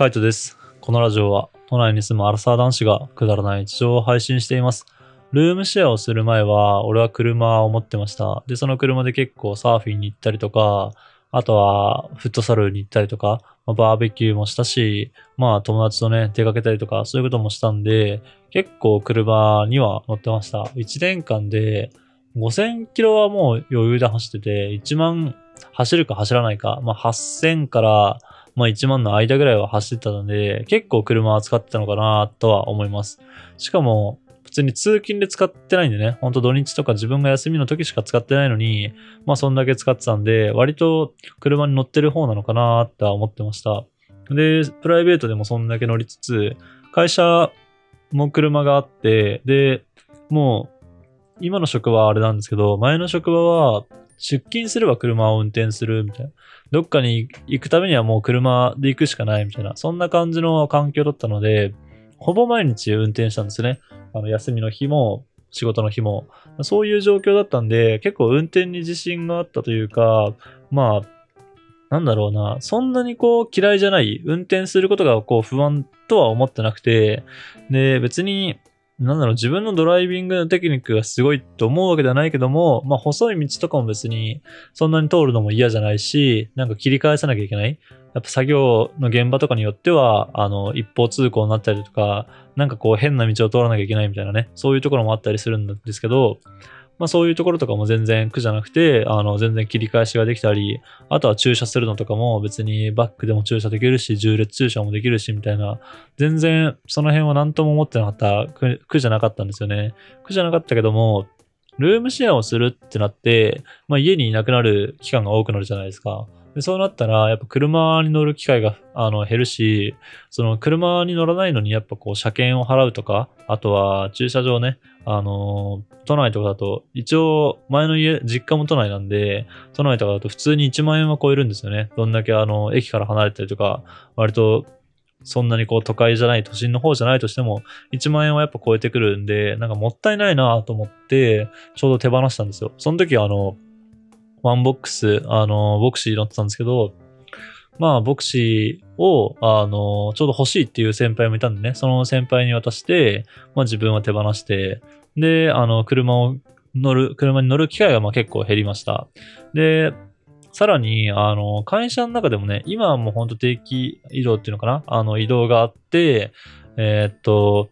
カイトです。このラジオは都内に住むアラサー男子がくだらない日常を配信しています。ルームシェアをする前は俺は車を持ってました。で、その車で結構サーフィンに行ったりとか、あとはフットサルに行ったりとか、まあバーベキューもしたし、まあ友達とね、出かけたりとか、そういうこともしたんで、結構車には乗ってました。1年間で5000キロはもう余裕で走ってて、1万走るか走らないか、まあ8000からまあ1万の間ぐらいは走ってたので、結構車は使ってたのかなとは思います。しかも、普通に通勤で使ってないんでね、ほんと土日とか自分が休みの時しか使ってないのに、まあそんだけ使ってたんで、割と車に乗ってる方なのかなとは思ってました。で、プライベートでもそんだけ乗りつつ、会社も車があって、で、もう、今の職場はあれなんですけど、前の職場は、出勤すれば車を運転するみたいな。どっかに行くためにはもう車で行くしかないみたいな、そんな感じの環境だったので、ほぼ毎日運転したんですね。あの、休みの日も、仕事の日も。そういう状況だったんで、結構運転に自信があったというか、まあ、なんだろうな、そんなにこう嫌いじゃない、運転することがこう不安とは思ってなくて、で、別に、なんだろう、自分のドライビングのテクニックがすごいと思うわけではないけども、まあ細い道とかも別にそんなに通るのも嫌じゃないし、なんか切り返さなきゃいけない。やっぱ作業の現場とかによっては、あの、一方通行になったりとか、なんかこう変な道を通らなきゃいけないみたいなね、そういうところもあったりするんですけど、まあそういうところとかも全然苦じゃなくて、あの、全然切り返しができたり、あとは駐車するのとかも別にバックでも駐車できるし、重列駐車もできるし、みたいな、全然その辺は何とも思ってなかった苦、じゃなかったんですよね。苦じゃなかったけども、ルームシェアをするってなって、まあ家にいなくなる期間が多くなるじゃないですか。でそうなったら、やっぱ車に乗る機会があの減るし、その車に乗らないのにやっぱこう車検を払うとか、あとは駐車場ね、あのー都内とかだと、一応前の家、実家も都内なんで、都内とかだと普通に1万円は超えるんですよね。どんだけあの、駅から離れたりとか、割とそんなにこう都会じゃない、都心の方じゃないとしても、1万円はやっぱ超えてくるんで、なんかもったいないなと思って、ちょうど手放したんですよ。その時はあの、ワンボックス、あの、ヴォクシー乗ってたんですけど、まあ、ヴォクシーを、あの、ちょうど欲しいっていう先輩もいたんでね、その先輩に渡して、まあ自分は手放して、で、あの、車を乗る、車に乗る機会がまあ結構減りました。で、さらに、あの、会社の中でもね、今はもうほんと定期移動っていうのかなあの、移動があって、えーっと、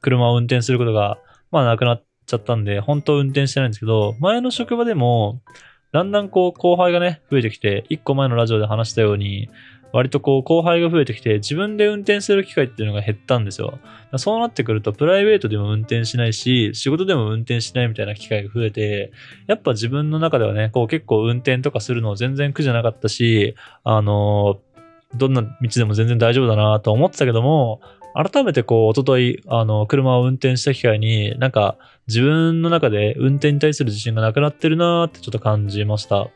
車を運転することが、まあなくなっちゃったんで、本当運転してないんですけど、前の職場でも、だんだんこう後輩がね、増えてきて、一個前のラジオで話したように、割とこう後輩が増えてきて、自分で運転する機会っていうのが減ったんですよ。そうなってくると、プライベートでも運転しないし、仕事でも運転しないみたいな機会が増えて、やっぱ自分の中ではね、こう結構運転とかするの全然苦じゃなかったし、あのどんな道でも全然大丈夫だなと思ってたけども、改めてこう、一昨日あの、車を運転した機会に、なんか、自分の中で運転に対する自信がなくなってるなーってちょっと感じました。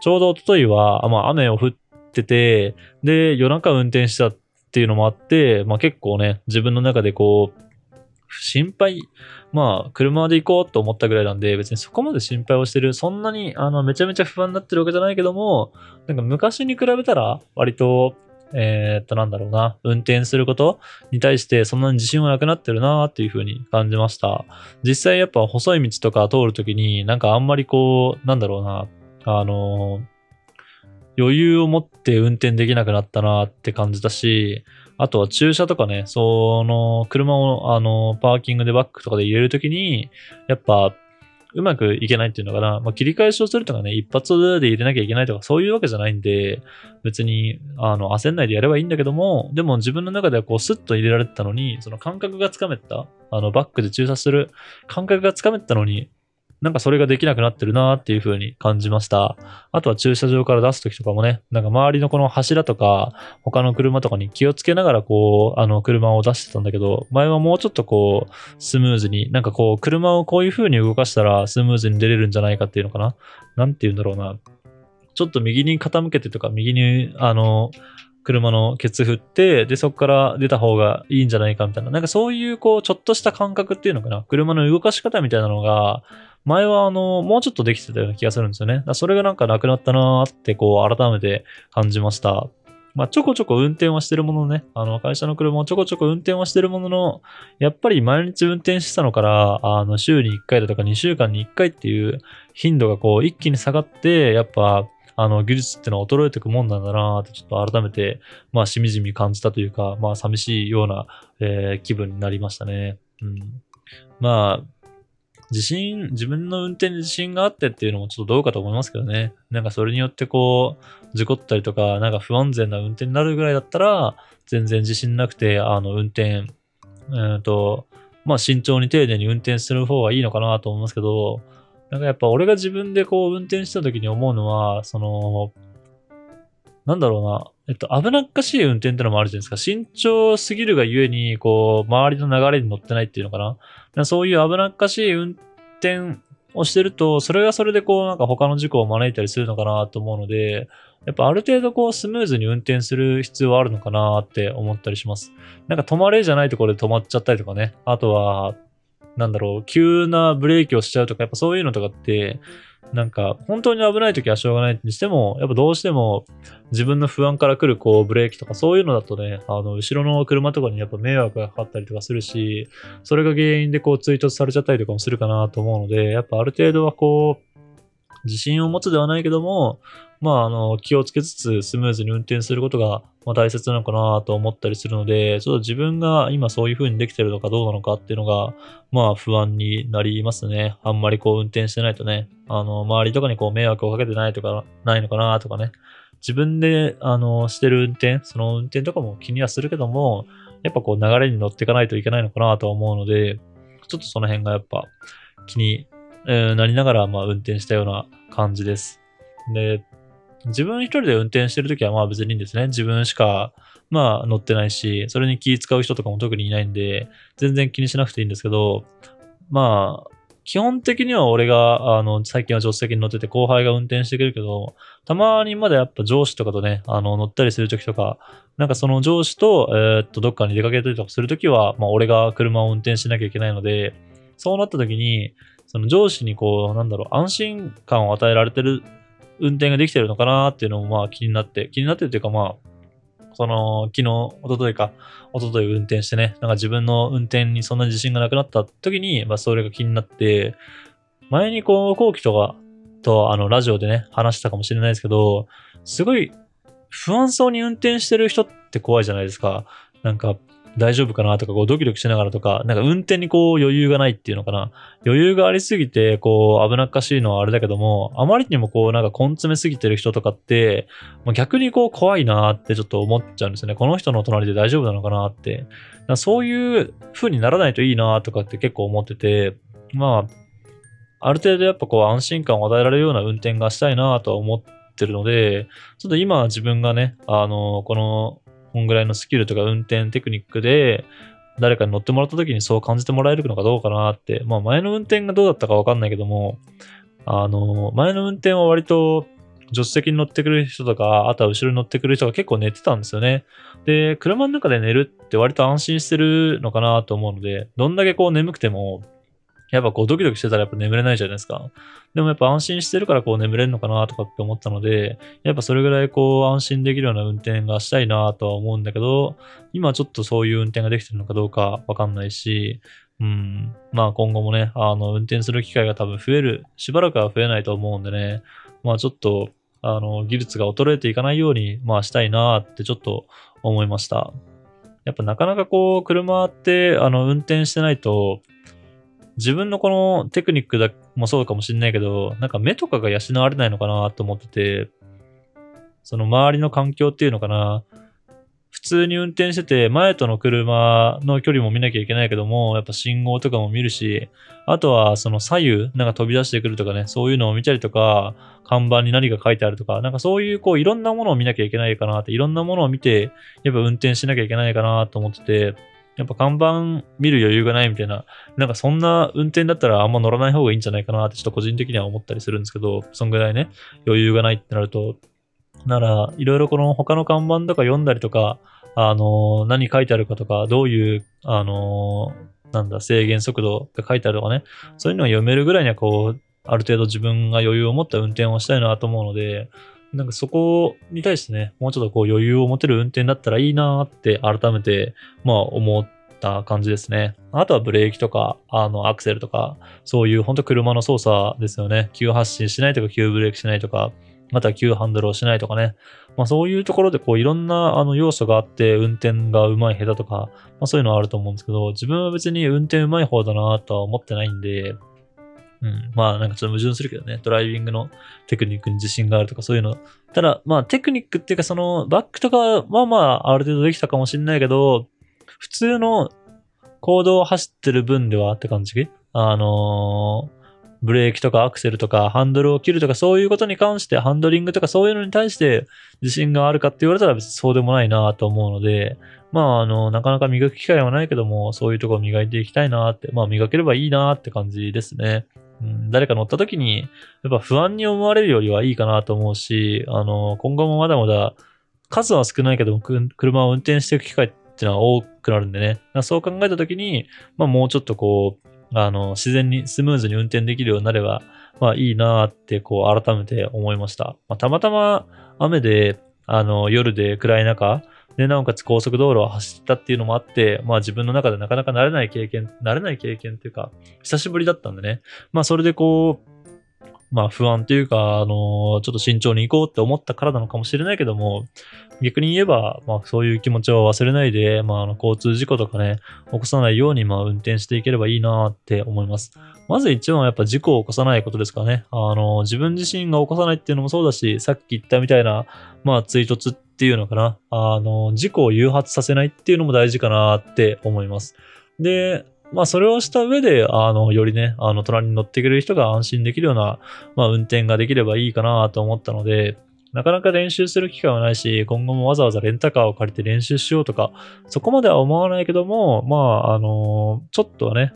ちょうど一昨日は、まあ、雨を降ってて、で、夜中運転したっていうのもあって、まあ結構ね、自分の中でこう、心配、まあ、車で行こうと思ったぐらいなんで、別にそこまで心配をしてる、そんなに、あの、めちゃめちゃ不安になってるわけじゃないけども、なんか昔に比べたら、割と、えーっと、なんだろうな、運転することに対してそんなに自信はなくなってるなっていう風に感じました。実際やっぱ細い道とか通るときになんかあんまりこう、なんだろうな、あの余裕を持って運転できなくなったなって感じたし、あとは駐車とかね、その、車を、あの、パーキングでバックとかで入れるときに、やっぱ、うまくいけないっていうのかな。まあ、切り返しをするとかね、一発で入れなきゃいけないとか、そういうわけじゃないんで、別に、あの、焦んないでやればいいんだけども、でも自分の中ではこう、スッと入れられてたのに、その感覚がつかめた、あの、バックで駐車する感覚がつかめたのに、なんかそれができなくなってるなっていう風に感じました。あとは駐車場から出すときとかもね、なんか周りのこの柱とか、他の車とかに気をつけながらこう、あの車を出してたんだけど、前はもうちょっとこう、スムーズに、なんかこう、車をこういう風に動かしたらスムーズに出れるんじゃないかっていうのかな？なんて言うんだろうな。ちょっと右に傾けてとか、右に、あの、車のケツ振って、で、そこから出た方がいいんじゃないかみたいな。なんかそういう、こう、ちょっとした感覚っていうのかな。車の動かし方みたいなのが、前はあの、もうちょっとできてたような気がするんですよね。それがなんかなくなったなーって、こう、改めて感じました。まあ、ちょこちょこ運転はしてるもののね、あの、会社の車をちょこちょこ運転はしてるものの、やっぱり毎日運転してたのから、あの、週に1回だとか2週間に1回っていう頻度がこう、一気に下がって、やっぱ、あの、技術ってのは衰えていくもんなんだなって、ちょっと改めて、まあ、しみじみ感じたというか、まあ、寂しいような、えー、気分になりましたね。うん。まあ、自信、自分の運転に自信があってっていうのもちょっとどうかと思いますけどね。なんかそれによってこう、事故ったりとか、なんか不安全な運転になるぐらいだったら、全然自信なくて、あの、運転、えー、と、まあ慎重に丁寧に運転する方がいいのかなと思いますけど、なんかやっぱ俺が自分でこう運転した時に思うのは、その、なんだろうな、えっと、危なっかしい運転ってのもあるじゃないですか。慎重すぎるがゆえに、こう、周りの流れに乗ってないっていうのかな。そういう危なっかしい運転をしてると、それがそれでこう、なんか他の事故を招いたりするのかなと思うので、やっぱある程度こう、スムーズに運転する必要はあるのかなって思ったりします。なんか止まれじゃないところで止まっちゃったりとかね。あとは、なんだろう、急なブレーキをしちゃうとか、やっぱそういうのとかって、なんか、本当に危ない時はしょうがないにしても、やっぱどうしても自分の不安から来るこうブレーキとかそういうのだとね、あの、後ろの車とかにやっぱ迷惑がかかったりとかするし、それが原因でこう追突されちゃったりとかもするかなと思うので、やっぱある程度はこう、自信を持つではないけども、まあ、あの、気をつけつつスムーズに運転することが、まあ、大切なのかなと思ったりするので、ちょっと自分が今そういう風にできてるのかどうなのかっていうのが、まあ、不安になりますね。あんまりこう運転してないとね、あの、周りとかにこう迷惑をかけてないとか、ないのかなとかね。自分で、あの、してる運転、その運転とかも気にはするけども、やっぱこう流れに乗っていかないといけないのかなと思うので、ちょっとその辺がやっぱ気になりながら、まあ、運転したような感じです。で、自分一人で運転してるときはまあ別にいいんですね。自分しかまあ乗ってないし、それに気使う人とかも特にいないんで、全然気にしなくていいんですけど、まあ、基本的には俺が、あの、最近は助手席に乗ってて後輩が運転してくるけど、たまにまだやっぱ上司とかとね、あの、乗ったりするときとか、なんかその上司と、えー、っと、どっかに出かけたりとかするときは、まあ俺が車を運転しなきゃいけないので、そうなったときに、その上司にこう、なんだろう、安心感を与えられてる運転ができてるのかなっていうのもまあ気になって、気になってるというかまあ、その、昨日、一昨日か、一昨日運転してね、なんか自分の運転にそんな自信がなくなった時に、まあそれが気になって、前にこう、後期とかと、あの、ラジオでね、話したかもしれないですけど、すごい不安そうに運転してる人って怖いじゃないですか。なんか、大丈夫かなとか、こうドキドキしながらとか、なんか運転にこう余裕がないっていうのかな。余裕がありすぎて、こう危なっかしいのはあれだけども、あまりにもこうなんか根詰めすぎてる人とかって、逆にこう怖いなってちょっと思っちゃうんですよね。この人の隣で大丈夫なのかなって。そういう風にならないといいなとかって結構思ってて、まあ、ある程度やっぱこう安心感を与えられるような運転がしたいなとは思ってるので、ちょっと今自分がね、あの、このこんぐらいのスキルとか運転テクニックで、誰かに乗ってもらった時にそう感じてもらえるのかどうかなって、まあ前の運転がどうだったかわかんないけども、あの、前の運転は割と助手席に乗ってくる人とか、あとは後ろに乗ってくる人が結構寝てたんですよね。で、車の中で寝るって割と安心してるのかなと思うので、どんだけこう眠くても、やっぱこうドキドキしてたらやっぱ眠れないじゃないですか。でもやっぱ安心してるからこう眠れるのかなとかって思ったので、やっぱそれぐらいこう安心できるような運転がしたいなとは思うんだけど、今ちょっとそういう運転ができてるのかどうかわかんないし、うん、まあ今後もね、あの運転する機会が多分増える、しばらくは増えないと思うんでね、まあちょっとあの技術が衰えていかないように、まあしたいなってちょっと思いました。やっぱなかなかこう車ってあの運転してないと、自分のこのテクニックだもそうかもしれないけど、なんか目とかが養われないのかなと思ってて、その周りの環境っていうのかな。普通に運転してて、前との車の距離も見なきゃいけないけども、やっぱ信号とかも見るし、あとはその左右、なんか飛び出してくるとかね、そういうのを見たりとか、看板に何が書いてあるとか、なんかそういうこういろんなものを見なきゃいけないかなって、いろんなものを見て、やっぱ運転しなきゃいけないかなと思ってて、やっぱ看板見る余裕がないみたいな、なんかそんな運転だったらあんま乗らない方がいいんじゃないかなってちょっと個人的には思ったりするんですけど、そんぐらいね、余裕がないってなると、なら、いろいろこの他の看板とか読んだりとか、あのー、何書いてあるかとか、どういう、あのー、なんだ、制限速度が書いてあるとかね、そういうのが読めるぐらいにはこう、ある程度自分が余裕を持った運転をしたいなと思うので、なんかそこに対してね、もうちょっとこう余裕を持てる運転だったらいいなって改めて、まあ思った感じですね。あとはブレーキとか、あの、アクセルとか、そういう本当車の操作ですよね。急発進しないとか、急ブレーキしないとか、また急ハンドルをしないとかね。まあそういうところでこういろんなあの要素があって運転が上手い下手とか、まあそういうのはあると思うんですけど、自分は別に運転上手い方だなとは思ってないんで、うん。まあなんかちょっと矛盾するけどね。ドライビングのテクニックに自信があるとかそういうの。ただまあテクニックっていうかそのバックとかはまあある程度できたかもしれないけど、普通の行動を走ってる分ではって感じ？あのーブレーキとかアクセルとかハンドルを切るとかそういうことに関してハンドリングとかそういうのに対して自信があるかって言われたら別にそうでもないなと思うので、まああの、なかなか磨く機会はないけども、そういうところ磨いていきたいなって、まあ磨ければいいなって感じですね。うん、誰か乗った時に、やっぱ不安に思われるよりはいいかなと思うし、あの、今後もまだまだ数は少ないけども、車を運転していく機会っていうのは多くなるんでね。そう考えた時に、まあもうちょっとこう、あの、自然にスムーズに運転できるようになれば、まあいいなって、こう、改めて思いました。まあ、たまたま雨で、あの、夜で暗い中、で、なおかつ高速道路を走ったっていうのもあって、まあ自分の中でなかなか慣れない経験、慣れない経験っていうか、久しぶりだったんでね。まあそれでこう、まあ不安っていうか、あのちょっと慎重に行こうって思ったからなのかもしれないけども、逆に言えば、まあそういう気持ちを忘れないで、まああの交通事故とかね、起こさないようにまあ運転していければいいなって思います。まず一番はやっぱ事故を起こさないことですかね。あの、自分自身が起こさないっていうのもそうだし、さっき言ったみたいな、まあ追突っっていうのかな。あの、事故を誘発させないっていうのも大事かなって思います。で、まあそれをした上で、あの、よりね、あの、隣に乗ってくれる人が安心できるような、まあ運転ができればいいかなと思ったので、なかなか練習する機会はないし、今後もわざわざレンタカーを借りて練習しようとか、そこまでは思わないけども、まあ、あの、ちょっとはね、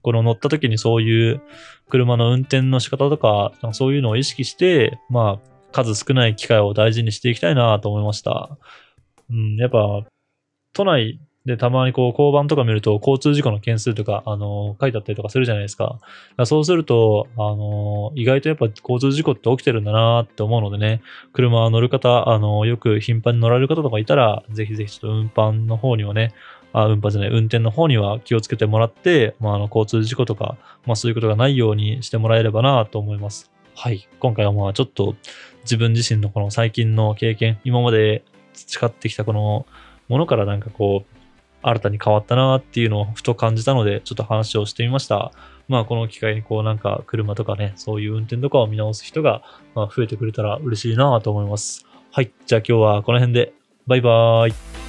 この乗った時にそういう車の運転の仕方とか、そういうのを意識して、まあ、数少ない機会を大事にしていきたいなと思いました。うん、やっぱ、都内で、たまにこう、交番とか見ると、交通事故の件数とか、あの、書いてあったりとかするじゃないですか。かそうすると、あの、意外とやっぱ交通事故って起きてるんだなって思うのでね、車乗る方、あの、よく頻繁に乗られる方とかいたら、ぜひぜひちょっと運搬の方にはね、あ、運搬じゃない、運転の方には気をつけてもらって、まあ、あの、交通事故とか、まあ、そういうことがないようにしてもらえればなと思います。はい。今回はまあ、ちょっと自分自身のこの最近の経験、今まで培ってきたこのものからなんかこう、新たに変わったなっていうのをふと感じたので、ちょっと話をしてみました。まあ、この機会にこうなんか車とかね、そういう運転とかを見直す人が、ま増えてくれたら嬉しいなと思います。はい。じゃあ今日はこの辺で。バイバーイ。